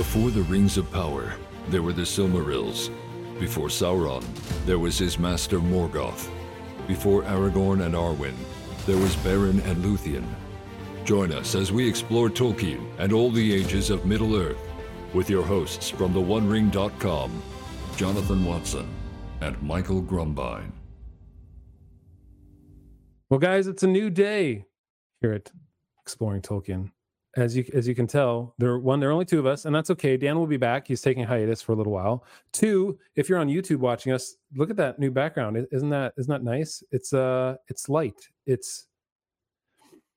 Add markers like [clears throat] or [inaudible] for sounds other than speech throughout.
Before the Rings of Power, there were the Silmarils. Before Sauron, there was his master Morgoth. Before Aragorn and Arwen, there was Beren and Luthien. Join us as we explore Tolkien and all the ages of Middle-earth with your hosts from theonering.com, Jonathan Watson and Michael Grumbine. Well, guys, it's a new day here at Exploring Tolkien. As you as you can tell, there one there are only two of us, and that's okay. Dan will be back. He's taking hiatus for a little while. Two, if you're on YouTube watching us, look at that new background. Isn't that isn't that nice? It's uh it's light. It's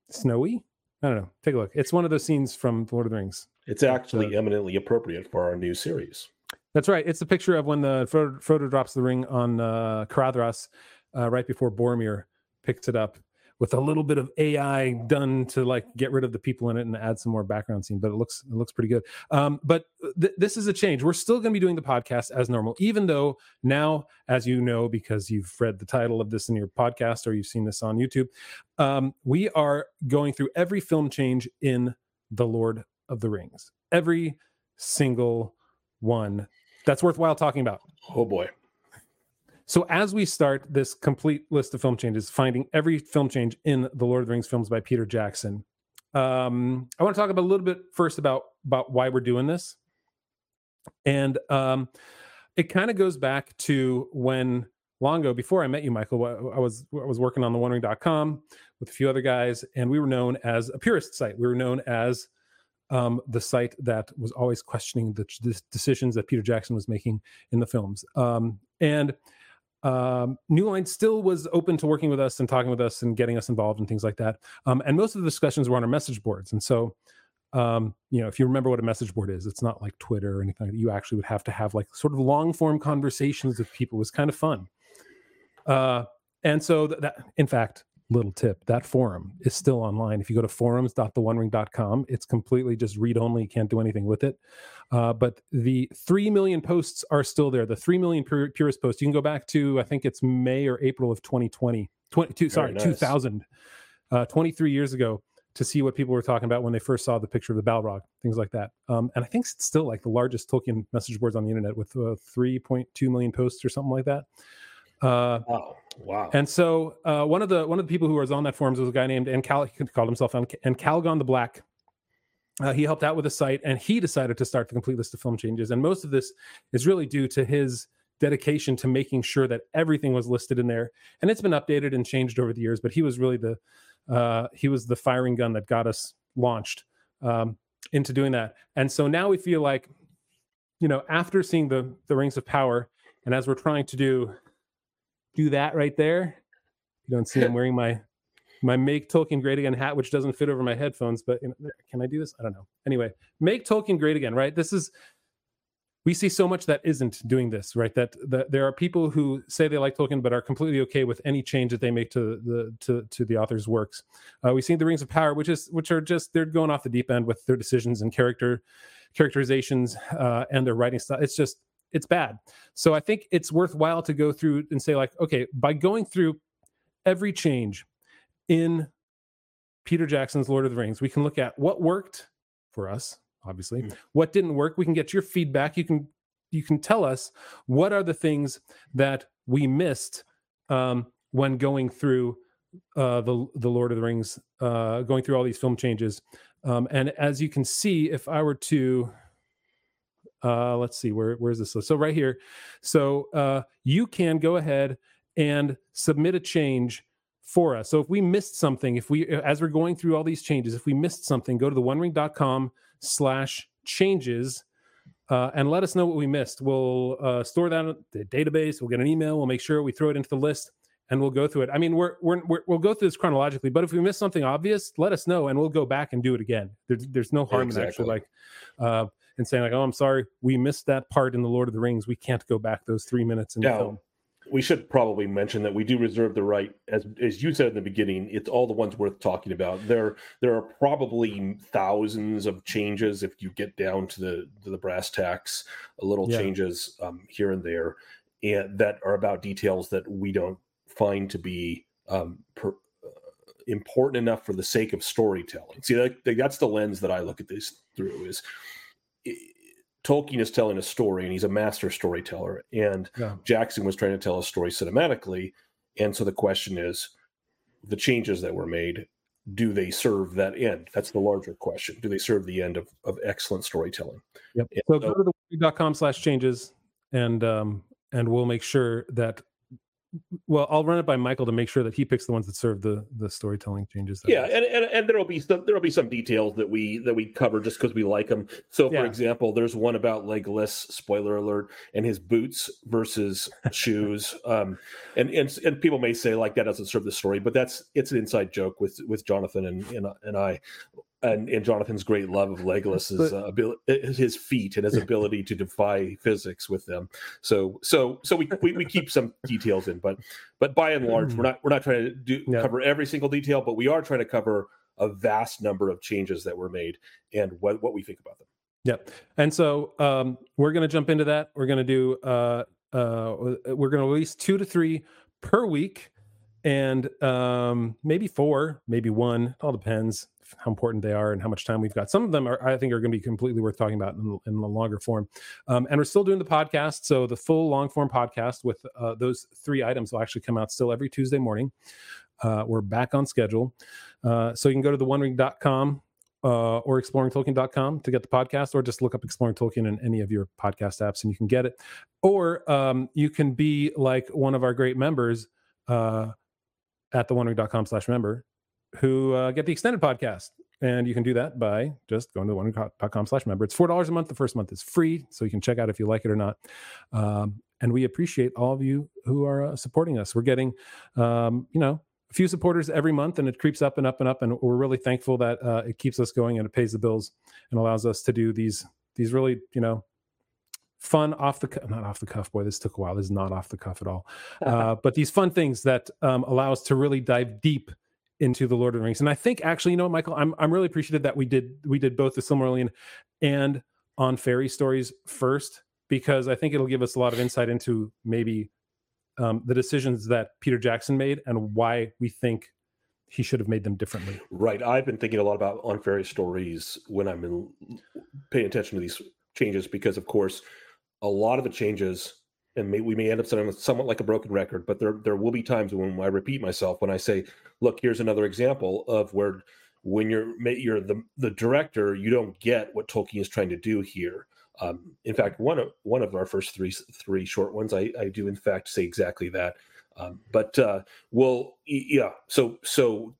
snowy. I don't know. Take a look. It's one of those scenes from Lord of the Rings. It's actually eminently appropriate for our new series. That's right. It's a picture of when the Frodo, Frodo drops the ring on uh, Caradhras uh, right before Boromir picks it up with a little bit of AI done to like get rid of the people in it and add some more background scene. But it looks it looks pretty good. Um, but th- this is a change. We're still going to be doing the podcast as normal, even though now, as you know, because you've read the title of this in your podcast or you've seen this on YouTube, um, we are going through every film change in the Lord of the Rings. Every single one that's worthwhile talking about. Oh boy. So as we start this complete list of film changes, finding every film change in the Lord of the Rings films by Peter Jackson, um, I want to talk about a little bit first about about why we're doing this, and um, it kind of goes back to when long ago before I met you, Michael. I was I was working on the OneRing.com with a few other guys, and we were known as a purist site. We were known as um, the site that was always questioning the, the, decisions that Peter Jackson was making in the films. Um, and um, New Line still was open to working with us and talking with us and getting us involved and things like that. Um, and most of the discussions were on our message boards. And so, um, you know, if you remember what a message board is, it's not like Twitter or anything. You actually would have to have like sort of long form conversations with people. It was kind of fun. Uh, and so that, that, in fact, little tip that forum is still online. If you go to forums.theonering.com it's completely just read only you can't do anything with it. Uh, but the 3 million posts are still there. The 3 million pur- purist posts you can go back to i think it's may or april of 2020 22 sorry nice. 2000 uh, 23 years ago to see what people were talking about when they first saw the picture of the balrog things like that. Um, and i think it's still like the largest tolkien message boards on the internet with uh, 3.2 million posts or something like that. Uh, oh, wow! And so uh, one of the one of the people who was on that forums was a guy named Encal. He called himself and Calgon the Black. Uh, he helped out with the site, and he decided to start the complete list of film changes. And most of this is really due to his dedication to making sure that everything was listed in there. And it's been updated and changed over the years, but he was really the uh, he was the firing gun that got us launched um, into doing that. And so now we feel like, you know, after seeing the the Rings of Power, and as we're trying to do do that right there. You don't see I'm [laughs] wearing my my make Tolkien great again hat, which doesn't fit over my headphones. But you know, can I do this? I don't know. Anyway, make Tolkien great again, right? This is we see so much that isn't doing this, right? That, that there are people who say they like Tolkien but are completely okay with any change that they make to the to to the author's works. Uh, we see the Rings of Power, which is which are just they're going off the deep end with their decisions and character characterizations uh, and their writing style. It's just it's bad. So I think it's worthwhile to go through and say, like, okay, by going through every change in Peter Jackson's Lord of the Rings, we can look at what worked for us, obviously, mm-hmm. what didn't work. We can get your feedback. You can you can tell us what are the things that we missed um, when going through uh, the the Lord of the Rings, uh, going through all these film changes. Um, and as you can see, if I were to uh, let's see where where's this? So right here. So uh, you can go ahead and submit a change for us. So if we missed something if we as we're going through all these changes if we missed something go to the onering.com slash changes uh, and let us know what we missed. We'll uh, store that in the database. We'll get an email. We'll make sure we throw it into the list and we'll go through it. I mean we're, we're, we will go through this chronologically but if we miss something obvious let us know and we'll go back and do it again. There's, there's no harm exactly. in actually like uh, and saying like, "Oh, I'm sorry, we missed that part in the Lord of the Rings. We can't go back those three minutes in the film." We should probably mention that we do reserve the right, as as you said in the beginning, it's all the ones worth talking about. There there are probably thousands of changes if you get down to the to the brass tacks, little yeah. changes um, here and there, and that are about details that we don't find to be um, per, uh, important enough for the sake of storytelling. See, that, that's the lens that I look at this through. Is Tolkien is telling a story and he's a master storyteller, and yeah. Jackson was trying to tell a story cinematically. And so the question is the changes that were made, do they serve that end? That's the larger question. Do they serve the end of, of excellent storytelling? Yep. so, so go to the com slash changes and um and we'll make sure that well i'll run it by michael to make sure that he picks the ones that serve the the storytelling changes yeah and, and, and there'll be some there'll be some details that we that we cover just because we like them so for yeah. example there's one about legolas spoiler alert and his boots versus shoes. [laughs] Um and, and and people may say like that doesn't serve the story but that's it's an inside joke with with jonathan and and, and i and, and Jonathan's great love of Legolas's uh, ability, his feet and his [laughs] ability to defy physics with them. So, so, so we, we, we keep some details in, but, but by and large, we're not we're not trying to do yeah. cover every single detail, but we are trying to cover a vast number of changes that were made and what what we think about them. Yep. And so um, we're going to jump into that. We're going to do uh, uh, we're going to release two to three per week and um, maybe four, maybe one. It all depends how important they are and how much time we've got. Some of them are, I think, are going to be completely worth talking about in, in the longer form. Um, and we're still doing the podcast, so the full long form podcast with uh, those three items will actually come out still every Tuesday morning. Uh, we're back on schedule, uh, so you can go to the OneRing.com uh, or exploringtolkien.com to get the podcast, or just look up Exploring Tolkien in any of your podcast apps and you can get it. Or um, you can be like one of our great members uh, at the slash member who uh, get the extended podcast. And you can do that by just going to one.com slash member. It's $4 a month. The first month is free, so you can check out if you like it or not. Um, and we appreciate all of you who are uh, supporting us. We're getting, um, you know, a few supporters every month, and it creeps up and up and up. And we're really thankful that uh, it keeps us going and it pays the bills and allows us to do these these really, you know, fun off the not off the cuff boy this took a while this is not off the cuff at all [laughs] uh, but these fun things that um, allow us to really dive deep into the Lord of the Rings. And I think actually, you know, Michael, I'm I'm really appreciative that we did we did both the Silmarillion and on fairy stories first because I think it'll give us a lot of insight into maybe um, the decisions that Peter Jackson made and why we think he should have made them differently. Right. I've been thinking a lot about on fairy stories when I'm in, paying attention to these changes because, of course, a lot of the changes and may, we may end up sounding somewhat like a broken record, but there there will be times when I repeat myself when I say, "Look, here's another example of where when you're you're the the director, you don't get what Tolkien is trying to do here." Um, in fact, one of one of our first three three short ones, I, I do in fact say exactly that. Um, but uh, well, yeah. So so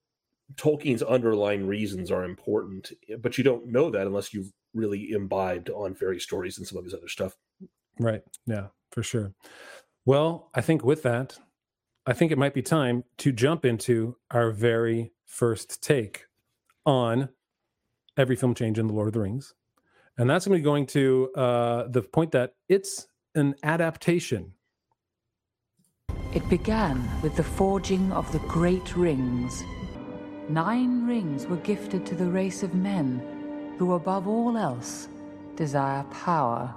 Tolkien's underlying reasons are important, but you don't know that unless you've really imbibed on fairy stories and some of his other stuff. Right. Yeah for sure. Well, I think with that, I think it might be time to jump into our very first take on every film change in The Lord of the Rings. And that's going to be going to uh, the point that it's an adaptation. It began with the forging of the Great Rings. Nine rings were gifted to the race of men who, above all else, desire power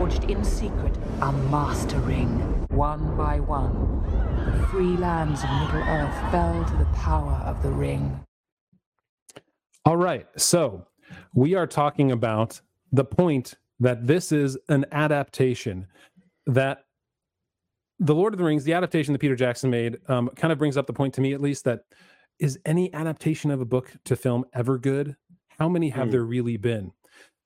forged in secret a master ring. One by one, the free lands of Middle Earth fell to the power of the ring. All right, so we are talking about the point that this is an adaptation that the Lord of the Rings, the adaptation that Peter Jackson made, um, kind of brings up the point to me, at least, that is any adaptation of a book to film ever good? How many have mm. there really been?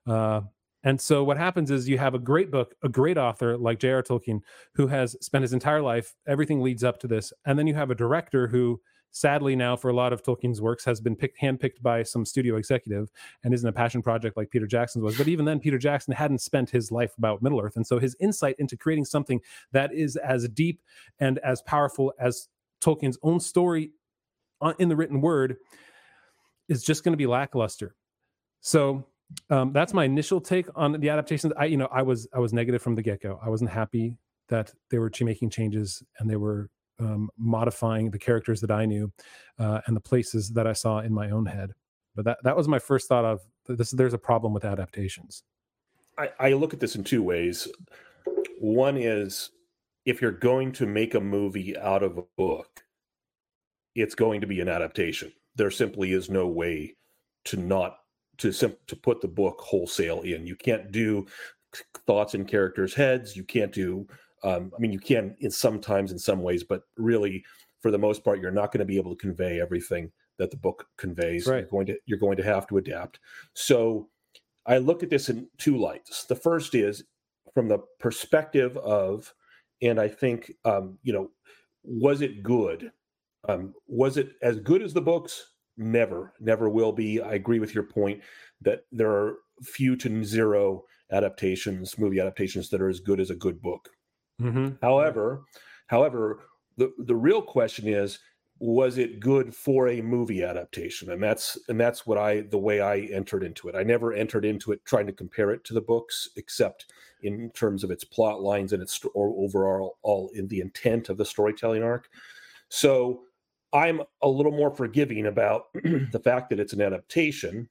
Uh, and so what happens is you have a great book, a great author like J.R. Tolkien, who has spent his entire life, everything leads up to this. And then you have a director who, sadly now for a lot of Tolkien's works, has been picked, handpicked by some studio executive and isn't a passion project like Peter Jackson's was. But even then, Peter Jackson hadn't spent his life about Middle Earth. And so his insight into creating something that is as deep and as powerful as Tolkien's own story in the written word is just going to be lackluster. So um, that's my initial take on the adaptations. I, you know, I was I was negative from the get go. I wasn't happy that they were making changes and they were um, modifying the characters that I knew uh, and the places that I saw in my own head. But that that was my first thought of this. There's a problem with adaptations. I, I look at this in two ways. One is if you're going to make a movie out of a book, it's going to be an adaptation. There simply is no way to not to sim- to put the book wholesale in. You can't do thoughts in characters' heads. You can't do. Um, I mean, you can in sometimes in some ways, but really, for the most part, you're not going to be able to convey everything that the book conveys. Right. You're going to you're going to have to adapt. So, I look at this in two lights. The first is from the perspective of, and I think um, you know, was it good? Um, was it as good as the books? Never, never will be. I agree with your point that there are few to zero adaptations, movie adaptations that are as good as a good book. Mm-hmm. However, however, the the real question is, was it good for a movie adaptation? And that's and that's what I the way I entered into it. I never entered into it trying to compare it to the books, except in terms of its plot lines and its or overall all in the intent of the storytelling arc. So I'm a little more forgiving about [clears throat] the fact that it's an adaptation.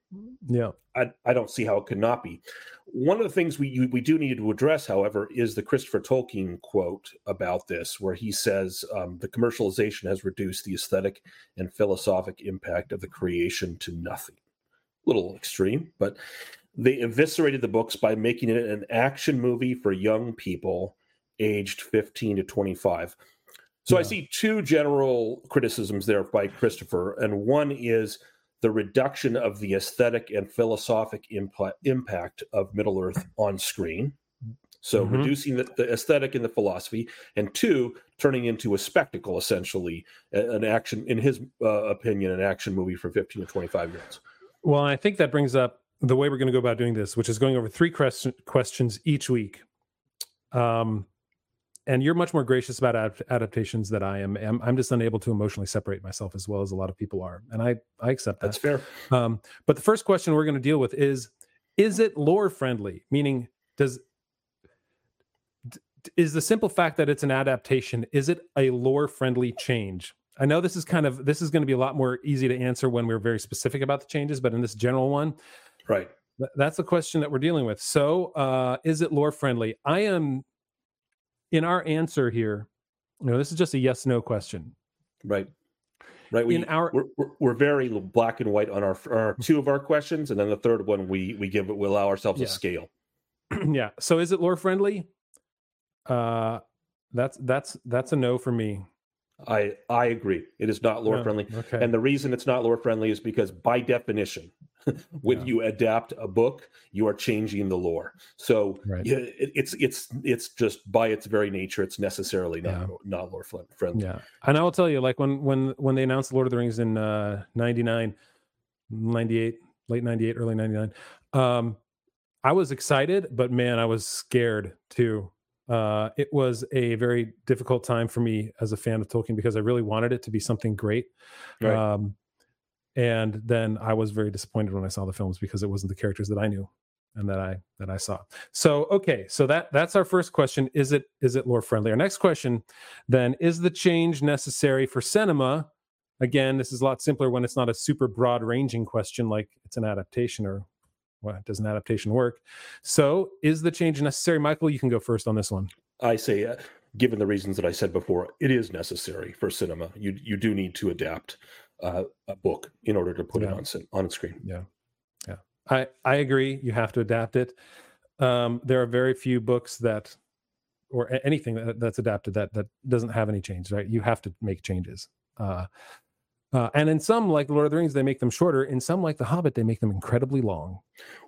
Yeah. I, I don't see how it could not be. One of the things we you, we do need to address, however, is the Christopher Tolkien quote about this, where he says um, the commercialization has reduced the aesthetic and philosophic impact of the creation to nothing. A little extreme, but they eviscerated the books by making it an action movie for young people aged 15 to 25. So I see two general criticisms there by Christopher, and one is the reduction of the aesthetic and philosophic impa- impact of Middle Earth on screen. So Mhm. reducing the, the aesthetic and the philosophy, and two, turning into a spectacle, essentially, an action, in his uh, opinion, an action movie for 15 to 25 year olds. Well, I think that brings up the way we're going to go about doing this, which is going over three question, questions each week. Um, and you're much more gracious about ad- adaptations than I am. I'm, I'm just unable to emotionally separate myself as well as a lot of people are, and I I accept that. That's fair. Um, but the first question we're going to deal with is: Is it lore friendly? Meaning, does d- is the simple fact that it's an adaptation is it a lore friendly change? I know this is kind of this is going to be a lot more easy to answer when we're very specific about the changes, but in this general one, Right. that's the question that we're dealing with. So, uh, is it lore friendly? I am in our answer here. You know, this is just a yes no question. Right. Right. We, In our- we're, we're, we're very black and white on our, our two of our questions, and then the third one we we give it we allow ourselves Yeah. a scale. [clears throat] yeah. So is it lore friendly? Uh that's that's that's a no for me. I I agree. It is not lore Yeah, friendly, Okay. and the reason it's not lore friendly is because by definition, [laughs] when Yeah. you adapt a book, you are changing the lore. So Right. it, it's it's it's just by its very nature, it's necessarily not Yeah. not lore friendly. yeah. And I will tell you, like when when when they announced Lord of the Rings in uh 99, 98, late 98, early 99, um, I was excited, but man, I was scared too. Uh, it was a very difficult time for me as a fan of Tolkien because I really wanted it to be something great. Right. Um, and then I was very disappointed when I saw the films because it wasn't the characters that I knew and that I that I saw. So okay, so that that's our first question. Is it is it lore friendly? Our next question then is the change necessary for cinema? Again, this is a lot simpler when it's not a super broad ranging question like it's an adaptation or what does an adaptation work? So is the change necessary? Michael, you can go first on this one. I say, uh, given the reasons that I said before, it is necessary for cinema. You you do need to adapt uh, a book in order to put it Yeah. on cin- on screen. I I agree. You have to adapt it. Um, there are very few books that, or anything that, that's adapted that that doesn't have any change. Right? You have to make changes. Uh, uh, and in some, like Lord of the Rings, they make them shorter. In some, like The Hobbit, they make them incredibly long.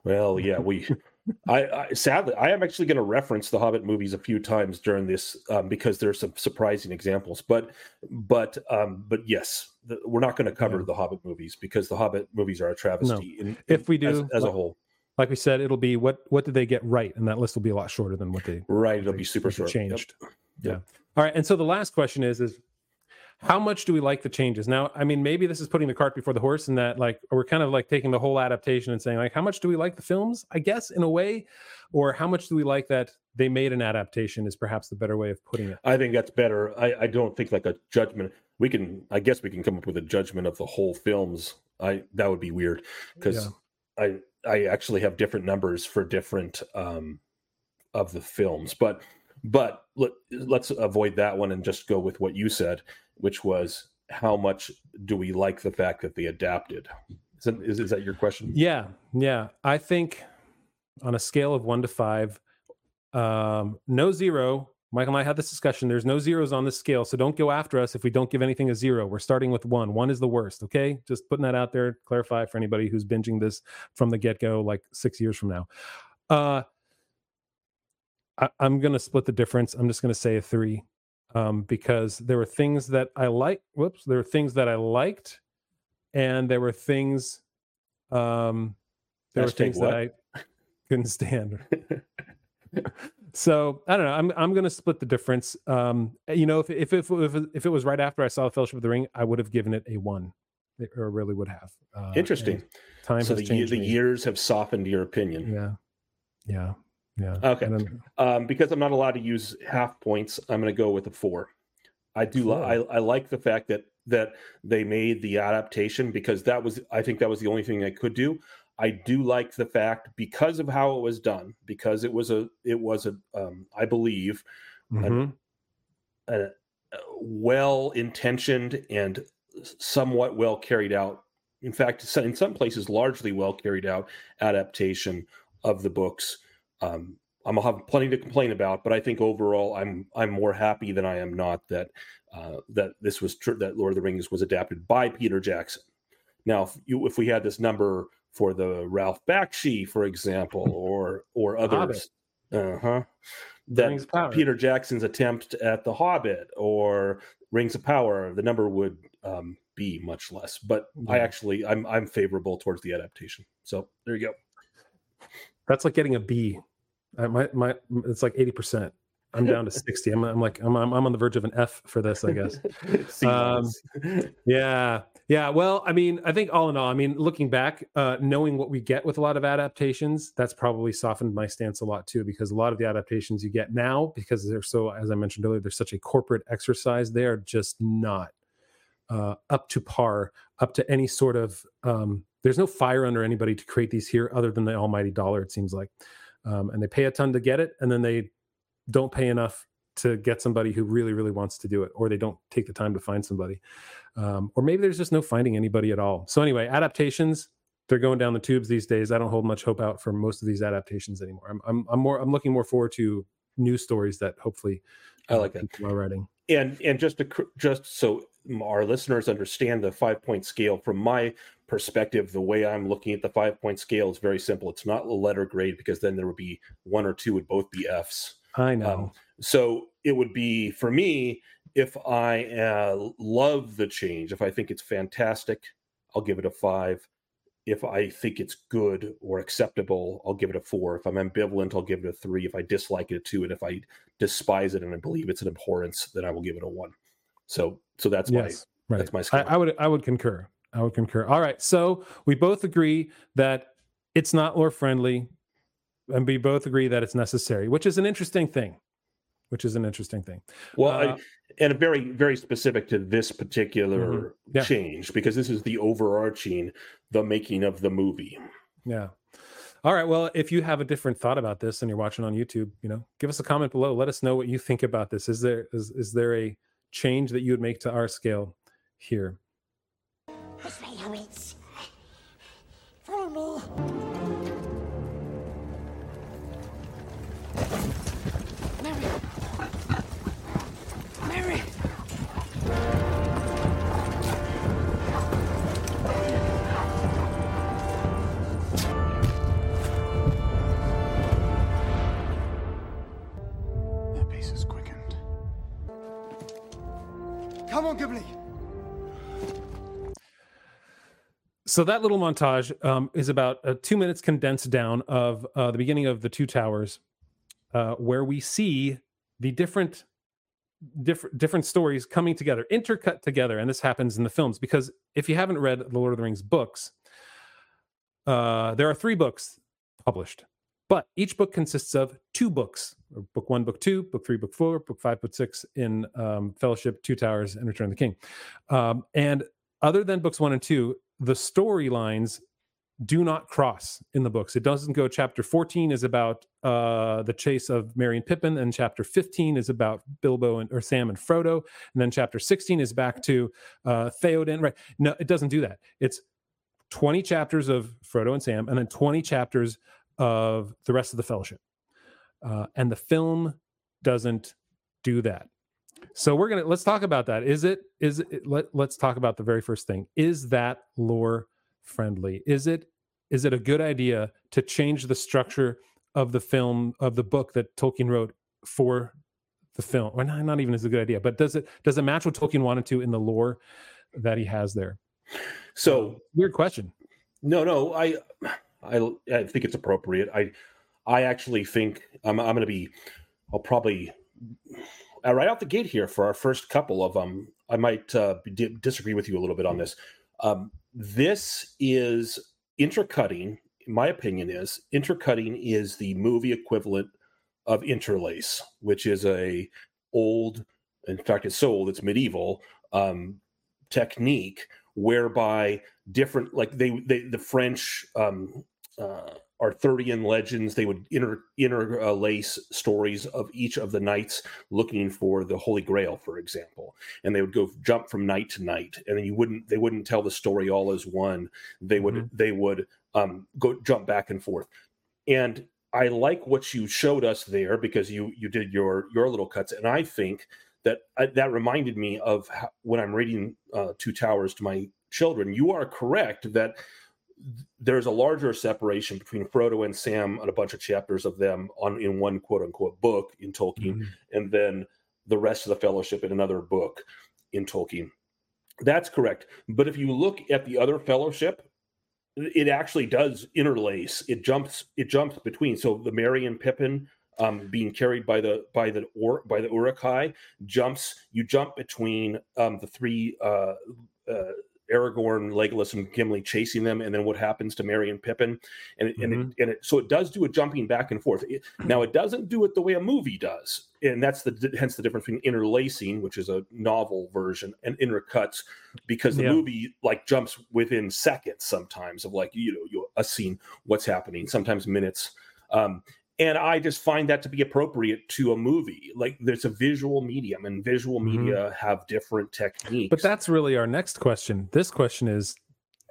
Well, yeah, we. [laughs] I, I sadly, I am actually going to reference the Hobbit movies a few times during this um, because there's some surprising examples. But, but, um, but yes, the, we're not going to cover Yeah. the Hobbit movies because the Hobbit movies are a travesty. In, If we do, as a like- whole, Like we said, it'll be what what did they get right, and that list will be a lot shorter than what they right? It'll they- be super short. Changed. Yep. Yeah. All right. And so the last question is is how much do we like the changes? Now, I mean, maybe this is putting the cart before the horse, and that like we're kind of like taking the whole adaptation and saying like, how much do we like the films? I guess in a way, or how much do we like that they made an adaptation? Is perhaps the better way of putting it. I think that's better. I, I don't think like a judgment. We can, I guess, we can come up with a judgment of the whole films. I that would be weird because I I actually have different numbers for different um of the films, but but let, let's avoid that one and just go with what you said, which was how much do we like the fact that they adapted? Is is, that your question? Yeah, yeah. I think on a scale of one to five, um, no zero. Michael and I had this discussion. There's no zeros on this scale, so don't go after us if we don't give anything a zero. We're starting with one. One is the worst. Okay, just putting that out there. Clarify for anybody who's binging this from the get go, like six years from now. Uh, I, I'm going to split the difference. I'm just going to say a three um, because there were things that I like. Whoops, there were things that I liked, and there were things. Um, there were things what? that I [laughs] couldn't stand. [laughs] so I don't know. I'm I'm going to split the difference. Um, you know, if if if if, if it was right after I saw the Fellowship of the Ring, I would have given it a one, It- or really would have. Uh, Interesting. Time so the, the me. years have softened your opinion. Yeah, yeah, yeah. Okay. Don't- Um, because I'm not allowed to use half points, I'm going to go with a four. I do. Li- I, I like the fact that that they made the adaptation because that was I think that was the only thing they could do. I do like the fact because of how it was done, because it was a it was a um, I believe Mhm. a, well intentioned and somewhat well carried out. In fact, in some places, largely well carried out adaptation of the books. Um, I'm gonna have plenty to complain about, but I think overall, I'm I'm more happy than I am not that uh, that this was tr- that Lord of the Rings was adapted by Peter Jackson. Now, if you if we had this number for the Ralph Bakshi, for example, [laughs] or or others, uh huh, that. Peter Jackson's attempt at The Hobbit or Rings of Power, the number would um, be much less. But I actually, I'm I'm favorable towards the adaptation. So there you go. That's like getting a B. I, my my it's like eighty percent. I'm down to [laughs] sixty. I'm I'm like I'm I'm I'm on the verge of an F for this, I guess. [laughs] Um. [laughs] Yeah. Yeah. Well, I mean, I think all in all, I mean, looking back, uh, knowing what we get with a lot of adaptations, that's probably softened my stance a lot too, because a lot of the adaptations you get now, because they're so, as I mentioned earlier, they're such a corporate exercise, they are just not uh, up to par, up to any sort of, um, there's no fire under anybody to create these here other than the almighty dollar, it seems like. Um, and they pay a ton to get it, and then they don't pay enough to get somebody who really, really wants to do it, or they don't take the time to find somebody um, or maybe there's just no finding anybody at all. So anyway, adaptations they're going down the tubes these days. I don't hold much hope out for most of these adaptations anymore. I'm I'm, I'm more I'm looking more forward to news stories that hopefully I like that. people are writing. and and just to just so our listeners understand the five point scale from my perspective the way i'm looking at the five point scale is very simple it's not a letter grade because then there would be one or two would both be f's I know. Um, so it would be for me if I uh, love the change, if I think it's fantastic, I'll give it a five. If I think it's good or acceptable, I'll give it a four. If I'm ambivalent, I'll give it a three. If I dislike it, a two. And if I despise it and I believe it's an abhorrence, then I will give it a one. So, so that's yes, my right. that's my I, scale. I would I would concur. I would concur. All right, so we both agree that it's not lore friendly, and we both agree that it's necessary, which is an interesting thing. Which is an interesting thing. Well, Uh, I, and very, very specific to this particular Mhm. Yeah. change because this is the overarching, the making of the movie. Yeah. All right. Well, if you have a different thought about this and you're watching on YouTube, you know, give us a comment below. Let us know what you think about this. Is there is is there a change that you would make to our scale here? This way. Follow me. Merry. Merry. Pace is quickened. Come on, Gimli. So that little montage um, is about uh, two minutes condensed down of uh, the beginning of the Two Towers, uh, where we see the different different different stories coming together, intercut together, and this happens in the films. Because if you haven't read the Lord of the Rings books, uh, there are three books published, but each book consists of two books: book one, book two, book three, book four, book five, book six in um, Fellowship, Two Towers, and Return of the King. Um, and other than books one and two, the storylines do not cross in the books. It doesn't go. Chapter 14 is about uh, the chase of Merry and Pippin, and chapter 15 is about Bilbo and or Sam and Frodo, and then chapter 16 is back to uh, Theoden. Right? No, it doesn't do that. It's 20 chapters of Frodo and Sam, and then 20 chapters of the rest of the Fellowship. Uh, and the film doesn't do that. So we're gonna let's talk about that. Is it is it let, let's talk about the very first thing. Is that lore friendly? Is it is it a good idea to change the structure of the film of the book that Tolkien wrote for the film? Or not, not even is a good idea, but does it does it match what Tolkien wanted to in the lore that he has there? So um, Weird question. no, no, I, I, I think it's appropriate. I, I actually think I'm, I'm going to be, I'll probably, uh, right out the gate here for our first couple of them. I might uh, di- disagree with you a little bit on this. Um, this is intercutting. My opinion is intercutting is the movie equivalent of interlace, which is a old, in fact, it's so old it's medieval um, technique whereby different like they they the french um uh arthurian legends. They would inter interlace stories of each of the knights looking for the holy grail for example. And they would go jump from knight to knight. And then you wouldn't they wouldn't tell the story all as one. They would Mhm. they would um go jump back and forth. And i like what you showed us there because you you did your your little cuts. And i think that uh, that reminded me of how, when I'm reading uh, Two Towers to my children. You are correct that there's a larger separation between Frodo and Sam and a bunch of chapters of them on in one quote unquote book in Tolkien, Mhm. and then the rest of the Fellowship in another book in Tolkien. That's correct. But if you look at the other Fellowship, it actually does interlace. It jumps. It jumps between. So the Merry and Pippin um, being carried by the by the or by the Uruk-hai jumps. You jump between um, the three uh, uh, Aragorn, Legolas, and Gimli chasing them, and then what happens to Merry and Pippin, and it, and, it, and it so it does do a jumping back and forth. It- now it doesn't do it the way a movie does, and that's the hence the difference between interlacing, which is a novel version, and intercuts, because the Yeah. movie like jumps within seconds sometimes of like you know you a scene, what's happening, sometimes minutes. Um, and I just find that to be appropriate to a movie. Like there's a visual medium, and visual Mhm. media have different techniques. But that's really our next question. This question is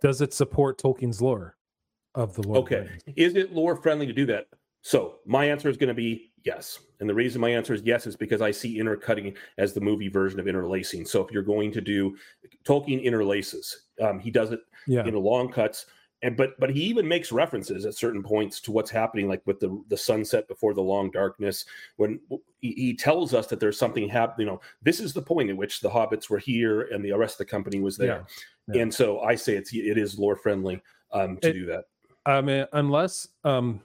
Does it support Tolkien's lore of the the Okay. Is it lore friendly to do that? So my answer is going to be yes. And the reason my answer is yes is because I see intercutting as the movie version of interlacing. So if you're going to do Tolkien interlaces, um, he does it Yeah. in long cuts. And but but he even makes references at certain points to what's happening, like with the the sunset before the long darkness. When he, he tells us that there's something happening, you know, this is the point at which the hobbits were here and the rest of the company was there. Yeah. And so I say it's it is lore friendly um, to It- do that. I mean, unless um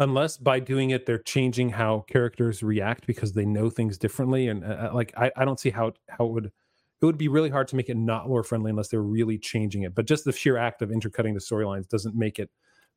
unless by doing it they're changing how characters react because they know things differently and uh, like I, I don't see how how it would it would be really hard to make it not lore friendly unless they're really changing it but just the sheer act of intercutting the storylines doesn't make it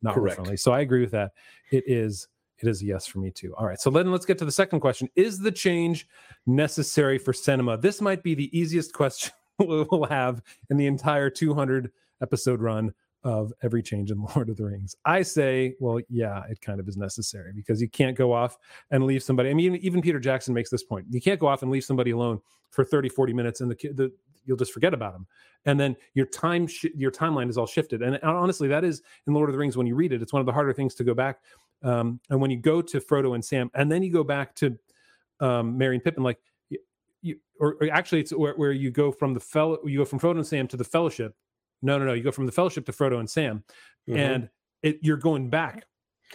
not lore friendly. So i agree with that. It is it is a yes for me too. All right so then let's get to the second question. Is the change necessary for cinema? This might be the easiest [laughs] question we'll have in the entire 200 episode run of every change in [laughs] Lord of the Rings. I say, well, yeah, it kind of is necessary because you can't go off and leave somebody. I mean, even, Peter Jackson makes this point. You can't go off and leave somebody alone for 30, 40 minutes and the, the you'll just forget about them. And then your time, sh- your timeline is all shifted. And honestly, that is in Lord of the Rings when you read it, it's one of the harder things to go back. Um, and when you go to Frodo and Sam, and then you go back to um, Merry and Pippin, like you or, or actually, it's where, where you go from the fellow, you go from Frodo and Sam to the Fellowship. No, no, no. You go from the Fellowship to Frodo and Sam, Mhm. and it, you're going back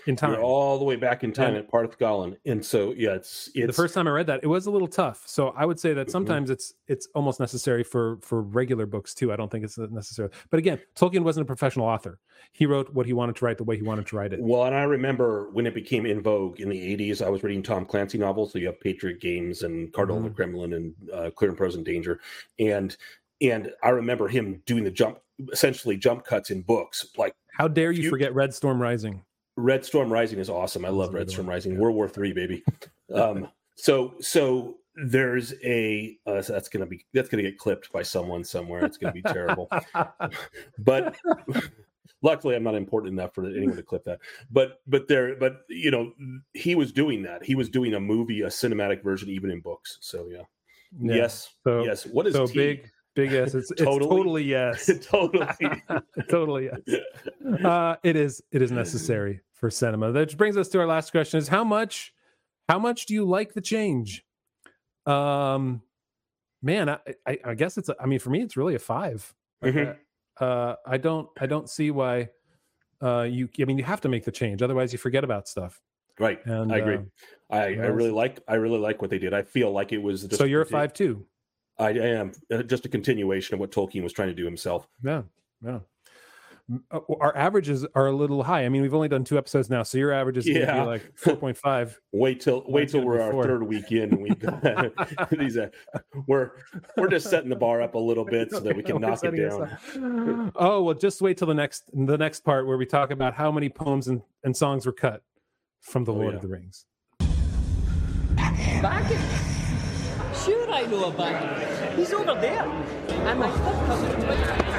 in time. You're all the way back in time And- at Parth Galen, and so yeah, it's it's the first time I read that, it was a little tough. So I would say that Mhm. sometimes it's it's almost necessary for for regular books too. I don't think it's necessary. But again, Tolkien wasn't a professional author. He wrote what he wanted to write the way he wanted to write it. Well, and I remember when it became in vogue in the '80s. I was reading Tom Clancy novels. So you have Patriot Games and Cardinal of the Kremlin and uh, Clear and Present Danger, and and I remember him doing the jump, essentially jump cuts in books. Like How dare you You- forget Red Storm Rising? Red Storm Rising is awesome. I That's love Red Storm one. Rising. Yeah. World War Three, baby. [laughs] Um, so so there's a uh, so that's gonna be that's gonna get clipped by someone somewhere. It's gonna be terrible. [laughs] but [laughs] luckily i'm not important enough for anyone to clip that but but there but you know he was doing that he was doing a movie a cinematic version even in books so yeah, Yeah. yes So yes what is so T? big big yes. It's, it's Totally. totally yes. [laughs] totally. [laughs] totally yes. Uh, it is. It is necessary for cinema. That brings us to our last question: Is how much? How much do you like the change? Um, man, I, I, I guess it's. A, I mean, for me, it's really a five. Like, Mhm. uh, I don't. I don't see why. Uh, you. I mean, you have to make the change, otherwise you forget about stuff. Right. And I agree. uh, I, I really like I really like what they did. I feel like it was just so you're a five too. I am uh, just a continuation of what Tolkien was trying to do himself. Yeah, yeah. Uh, Our averages are a little high. I mean, we've only done two episodes now, so your average is going to Yeah. be like [laughs] four point five. Wait till wait till we're be our third week in and we've got [laughs] these uh, we're we're just setting the bar up a little bit so that we can [laughs] knock it down. Oh well, just wait till the next the next part where we talk about how many poems and, and songs were cut from the Oh, Lord yeah. of the Rings. Baggins? Sure I know a Baggins. He's over there. And my.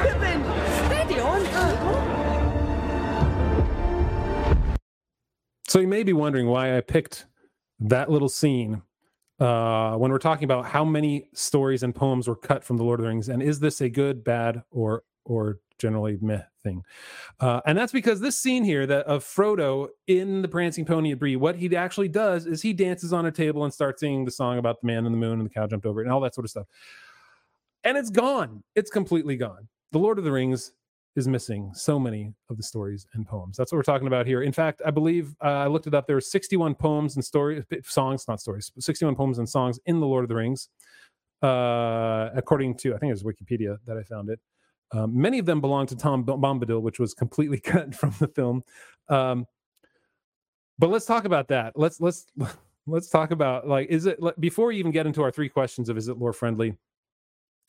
Pippin! Steady on. So you may be wondering why I picked that little scene uh, when we're talking about how many stories and poems were cut from the Lord of the Rings, and is this a good, bad, or or generally meh thing? Uh, and that's because this scene here that of Frodo in the Prancing Pony at Bree, what he actually does is he dances on a table and starts singing the song about the man in the moon and the cow jumped over it and all that sort of stuff. And it's gone. It's completely gone. The Lord of the Rings is missing so many of the stories and poems. That's what we're talking about here. In fact, I believe uh, I looked it up. There were 61 poems and stories, songs, not stories, 61 poems and songs in the Lord of the Rings, uh, according to I think it was Wikipedia that I found it. Um, many of them belong to Tom Bombadil, which was completely [laughs] cut from the film. Um, but let's talk about that. Let's let's let's talk about like is it before we even get into our three questions of is it lore friendly,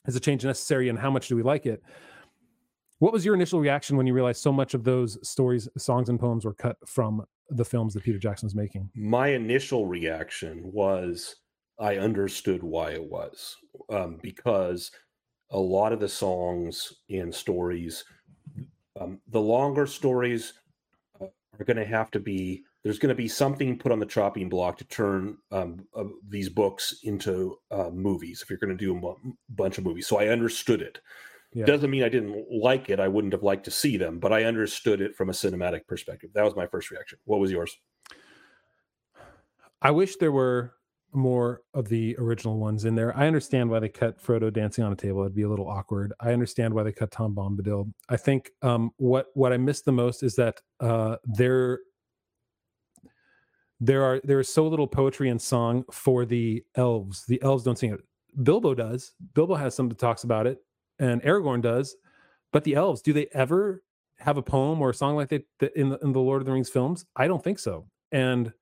is a change necessary, and how much do we like it? What was your initial reaction when you realized so much of those stories, songs, and poems were cut from the films that Peter Jackson was making? My initial reaction was I understood why it was um, because a lot of the songs and stories, um, the longer stories uh, are going to have to be there's going to be something put on the chopping block to turn um, uh, these books into uh, movies if you're going to do a bunch of movies. So I understood it. Yeah. Doesn't mean I didn't like it. I wouldn't have liked to see them, but I understood it from a cinematic perspective. That was my first reaction. What was yours? I wish there were more of the original ones in there. I understand why they cut Frodo dancing on a table. It'd be a little awkward. I understand why they cut Tom Bombadil. I think um, what what I miss the most is that uh, there there are there is so little poetry and song for the elves. The elves don't sing it. Bilbo does. Bilbo has some that talks about it, and Aragorn does. But the elves, do they ever have a poem or a song like that in the, in the Lord of the Rings films? I don't think so. And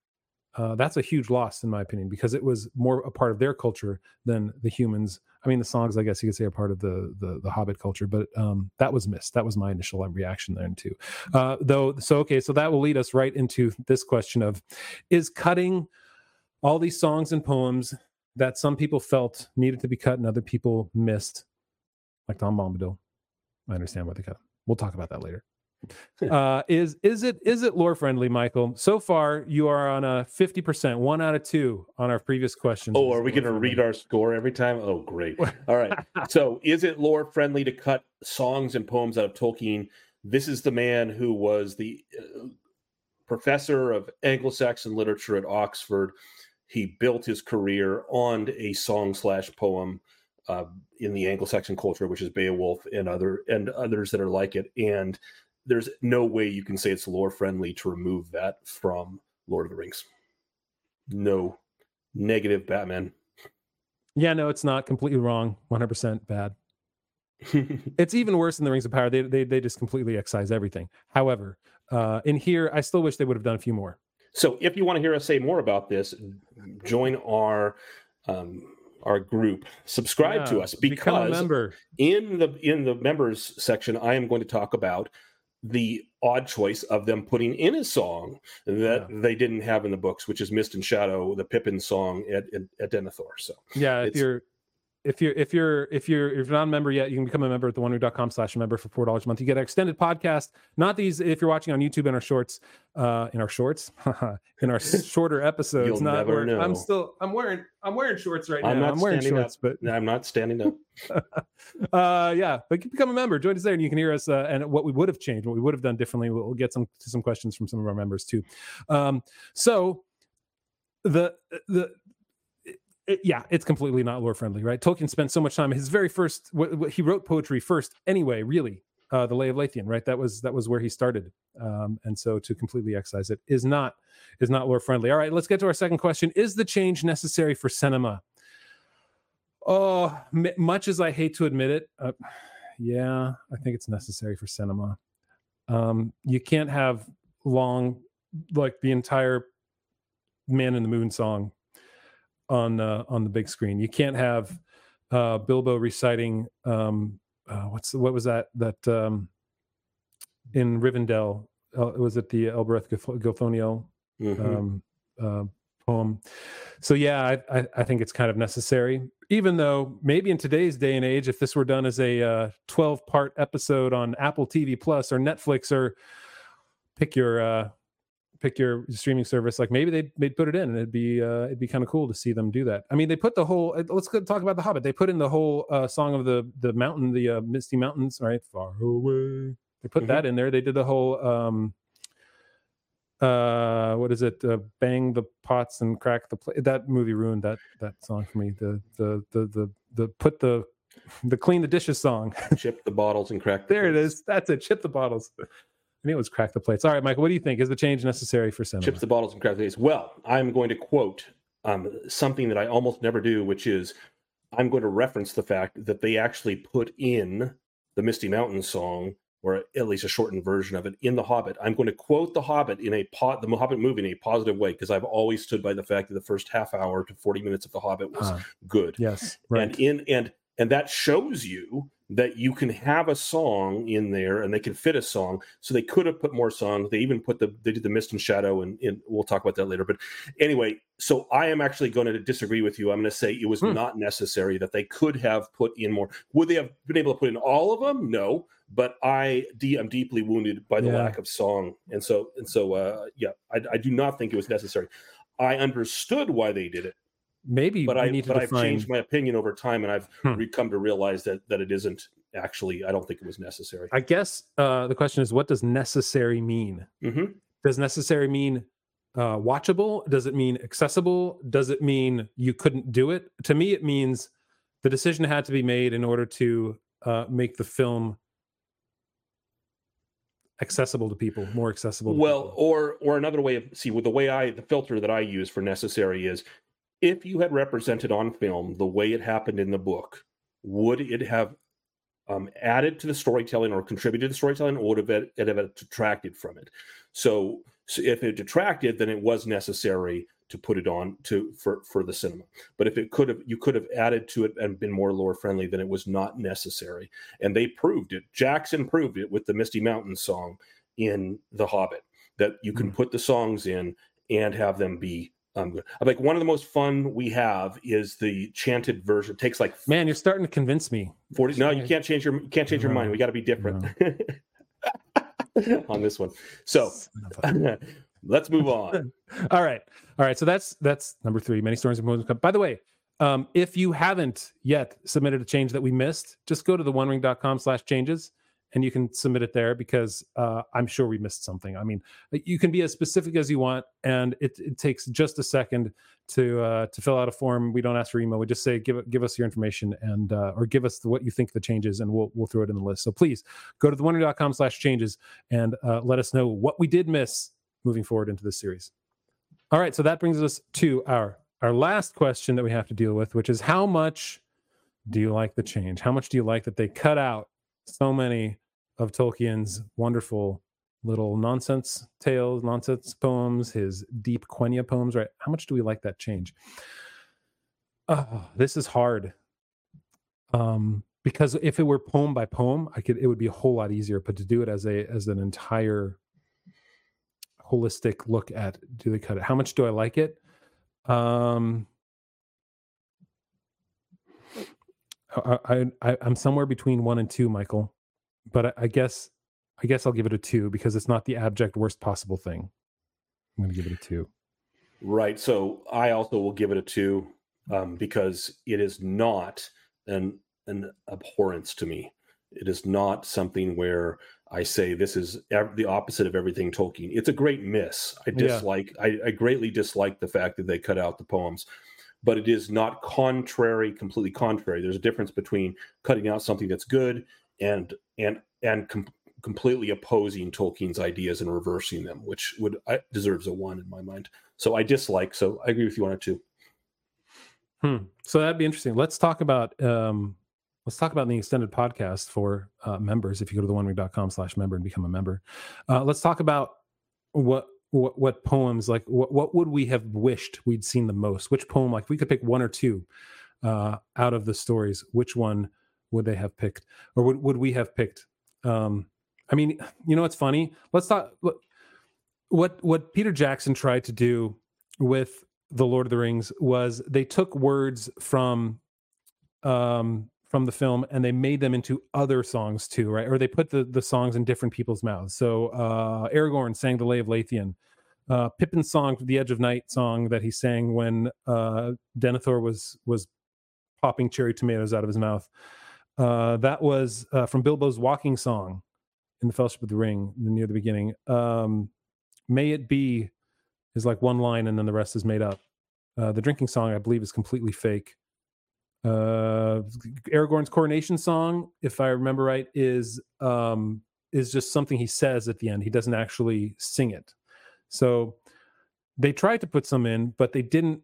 uh, that's a huge loss in my opinion because it was more a part of their culture than the humans. I mean the songs i guess you could say are part of the the, the hobbit culture but um, that was missed. That was my initial reaction then too. Uh, though so okay so that will lead us right into this question of is cutting all these songs and poems that some people felt needed to be cut and other people missed like tom bombadil? I understand why they cut 'em. we'll talk about that later [laughs] uh is is it is it lore friendly michael so far you are on a 50% one out of two on our previous questions Oh, are we going to read our score every time? Oh, great. [laughs] All right. so, is it lore friendly to cut songs and poems out of Tolkien? This is the man who was the uh, professor of Anglo Saxon literature at Oxford. He built his career on a song slash poem uh, in the Anglo Saxon culture, which is Beowulf and other and others that are like it. And there's no way you can say it's lore friendly to remove that from Lord of the Rings. No negative Batman. yeah no it's not completely wrong 100% bad [laughs] it's even worse in the rings of power they they, they just completely excise everything however uh in here i still wish they would have done a few more so if you want to hear us say more about this, join our um, our group. Subscribe to us because in the in the members section, I am going to talk about the odd choice of them putting in a song that they didn't have in the books, which is Mist and Shadow, the Pippin song at, at, at Denethor. So yeah if you're if you're if you're if you're if you're not a member yet, you can become a member at the onering.com slash member for four dollars a month. You get an extended podcast, not these if you're watching on YouTube in our shorts, uh in our shorts, [laughs] in our shorter [laughs] episodes. You'll not never where- I'm still I'm wearing I'm wearing shorts right I'm now. not I'm wearing shorts, up. but I'm not standing up. [laughs] uh yeah but become a member join us there and you can hear us uh, and what we would have changed what we would have done differently we'll, we'll get some to some questions from some of our members too um so the the it- yeah it's completely not lore friendly right? Tolkien spent so much time his very first he wrote poetry first anyway really uh the lay of Leithian, right? That was that was where he started um and so to completely excise it is not is not lore friendly. All right let's get to our second question. Is the change necessary for cinema? Oh, m- much as I hate to admit it, uh, yeah, I think it's necessary for cinema. Um, you can't have long, like the entire "Man in the Moon" song on uh, on the big screen. You can't have uh, Bilbo reciting um, uh, what's what was that that um, in Rivendell? Uh, was it the Elbereth Gilthoniel Mhm. um, uh, poem. So yeah, I, I, I think it's kind of necessary. Even though maybe in today's day and age, if this were done as a uh, twelve part episode on Apple TV Plus or Netflix or pick your uh, pick your streaming service, like maybe they'd they'd put it in, and it'd be uh, it'd be kind of cool to see them do that. I mean, they put the whole. uh, Let's go talk about the Hobbit. They put in the whole uh, song of the the mountain, the uh, Misty Mountains, right? Far away. They put Mhm. that in there. They did the whole. um uh what is it uh, bang the pots and crack the that movie ruined that that song for me the the the the, the put the [laughs] the clean the dishes song Chip the bottles and crack. the there it is that's it chip the bottles i knew it was crack the plates all right michael what do you think is the change necessary for cinema chips the bottles and crack the plates. Well, I'm going to quote um, something that I almost never do, which is I'm going to reference the fact that they actually put in the Misty Mountain song, or at least a shortened version of it, in The Hobbit. I'm going to quote The Hobbit in a pot, the Hobbit movie in a positive way, because I've always stood by the fact that the first half hour to 40 minutes of The Hobbit was Ah, good. yes right and in and and that shows you that you can have a song in there and they can fit a song. So they could have put more songs. They even put the they did the mist and shadow and, and we'll talk about that later. But anyway so i am actually going to disagree with you. I'm going to say it was Hmm. not necessary that they could have put in more. Would they have been able to put in all of them no. But i de- i'm deeply wounded by the Yeah. lack of song. And so and so uh yeah I, I do not think it was necessary. I understood why they did it maybe but we I need to but I've changed my opinion over time, and I've Hmm. come to realize that that it isn't actually. I don't think it was necessary. i guess uh the question is what does necessary mean Mhm. does necessary mean uh, watchable? Does it mean accessible? Does it mean you couldn't do it? To me, it means the decision had to be made in order to uh, make the film accessible to people, more accessible. To Well, people. or or another way of see with the way I the filter that I use for necessary is if you had represented on film the way it happened in the book, would it have um, added to the storytelling or contributed to the storytelling, or would have it, it have detracted from it? So, so if it detracted, then it was necessary to put it on to for for the cinema. But if it could have, you could have added to it and been more lore friendly, then it was not necessary. And they proved it. Jackson proved it with the Misty Mountain song in The Hobbit that you can put the songs in and have them be um, good. I Like one of the most fun we have is the chanted version. It takes like man, you're starting to convince me. 40 no you can't change your you can't change your mind. We got to be different [laughs] on this one. So Son of a- [laughs] let's move on. [laughs] All right. All right. So that's that's number three. Many storms and come. By the way um, if you haven't yet submitted a change that we missed just go to the onering.com slash changes and you can submit it there because uh, i'm sure we missed something. I mean you can be as specific as you want and it, it takes just a second to uh, to fill out a form. We don't ask for email. We just say give give us your information and uh, or give us the, what you think the changes and we'll we'll throw it in the list. So please go to the onering.com slash changes and uh, let us know what we did miss moving forward into this series. All right, so that brings us to our our last question that we have to deal with, which is how much do you like the change? How much do you like that they cut out so many of Tolkien's wonderful little nonsense tales, nonsense poems, his deep Quenya poems, right? How much do we like that change? Oh, this is hard. Um, because if it were poem by poem, I could it would be a whole lot easier, but to do it as a as an entire holistic look at do they cut it how much do i like it um I, I I'm somewhere between one and two, Michael, but I, I guess I guess I'll give it a two because it's not the abject worst possible thing. I'm going to give it a two. Right. So I also will give it a two um, because it is not an an abhorrence to me. It is not something where I say this is ev- the opposite of everything Tolkien. It's a great miss. I Yeah. dislike. I, I greatly dislike the fact that they cut out the poems, but it is not contrary, completely contrary. There's a difference between cutting out something that's good and and and com- completely opposing Tolkien's ideas and reversing them, which would I, deserves a one in my mind. So I dislike. So I agree with you on it too. Hmm. So that'd be interesting. Let's talk about um let's talk about the extended podcast for uh, members. If you go to the onering.com slash member and become a member, uh, let's talk about what what what poems like what what would we have wished we'd seen the most? Which poem, like we could pick one or two uh, out of the stories, which one would they have picked, or would would we have picked? Um, I mean, you know, it's funny. Let's talk. What what what Peter Jackson tried to do with the Lord of the Rings was they took words from um from the film and they made them into other songs too, right? Or they put the the songs in different people's mouths. So uh Aragorn sang the Lay of Leithian. Uh Pippin's song, the Edge of Night song that he sang when uh Denethor was was popping cherry tomatoes out of his mouth. Uh that was uh from Bilbo's walking song in the Fellowship of the Ring near the beginning. Um May it be is like one line and then the rest is made up. Uh, the drinking song, I believe, is completely fake. Uh, Aragorn's coronation song, if I remember right, is um, is just something he says at the end. He doesn't actually sing it. So they tried to put some in, but they didn't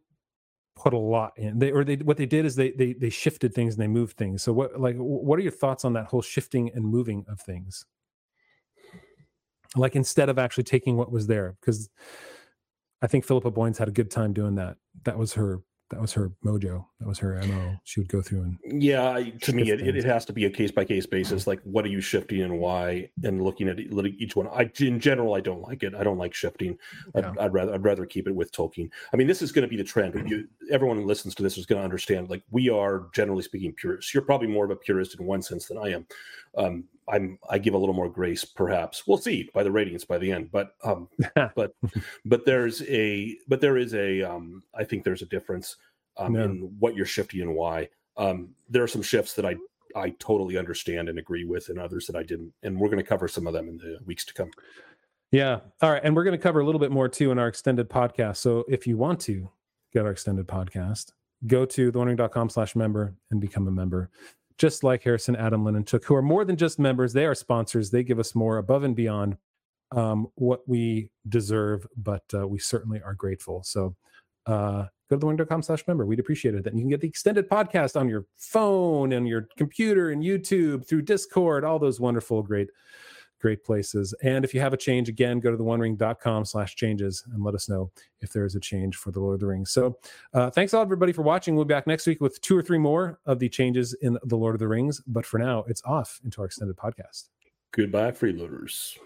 put a lot in. They or they what they did is they they they shifted things and they moved things. So what like what are your thoughts on that whole shifting and moving of things? Like instead of actually taking what was there, because I think Philippa Boyens had a good time doing that. That was her. That was her mojo. That was her mo. She would go through and Yeah, to me, it, it has to be a case by case basis. Like, what are you shifting and why? And looking at each one. I, in general, I don't like it. I don't like shifting. I'd, I'd rather, I'd rather keep it with Tolkien. I mean, this is going to be the trend. You, everyone who listens to this is going to understand. Like, we are generally speaking purists. You're probably more of a purist in one sense than I am. Um, I'm, I give a little more grace, perhaps. We'll see by the ratings by the end. But, um, [laughs] but, but there's a, but there is a, um, I think there's a difference um, Yeah. in what you're shifting and why. Um, there are some shifts that I I totally understand and agree with, and others that I didn't. And we're going to cover some of them in the weeks to come. Yeah. All right. And we're going to cover a little bit more too in our extended podcast. So if you want to get our extended podcast, go to theonering.com slash member and become a member. Just like Harrison, Adam, and Chuck, who are more than just members, they are sponsors. They give us more above and beyond um, what we deserve, but uh, we certainly are grateful. So uh, go to theonering.com slash member. We'd appreciate it. Then you can get the extended podcast on your phone and your computer and YouTube through Discord, all those wonderful, great great places. And if you have a change, again, go to the onering.com slash changes and let us know if there is a change for the Lord of the Rings. So uh, thanks all everybody for watching. We'll be back next week with two or three more of the changes in the Lord of the Rings. But for now, it's off into our extended podcast. Goodbye, freeloaders.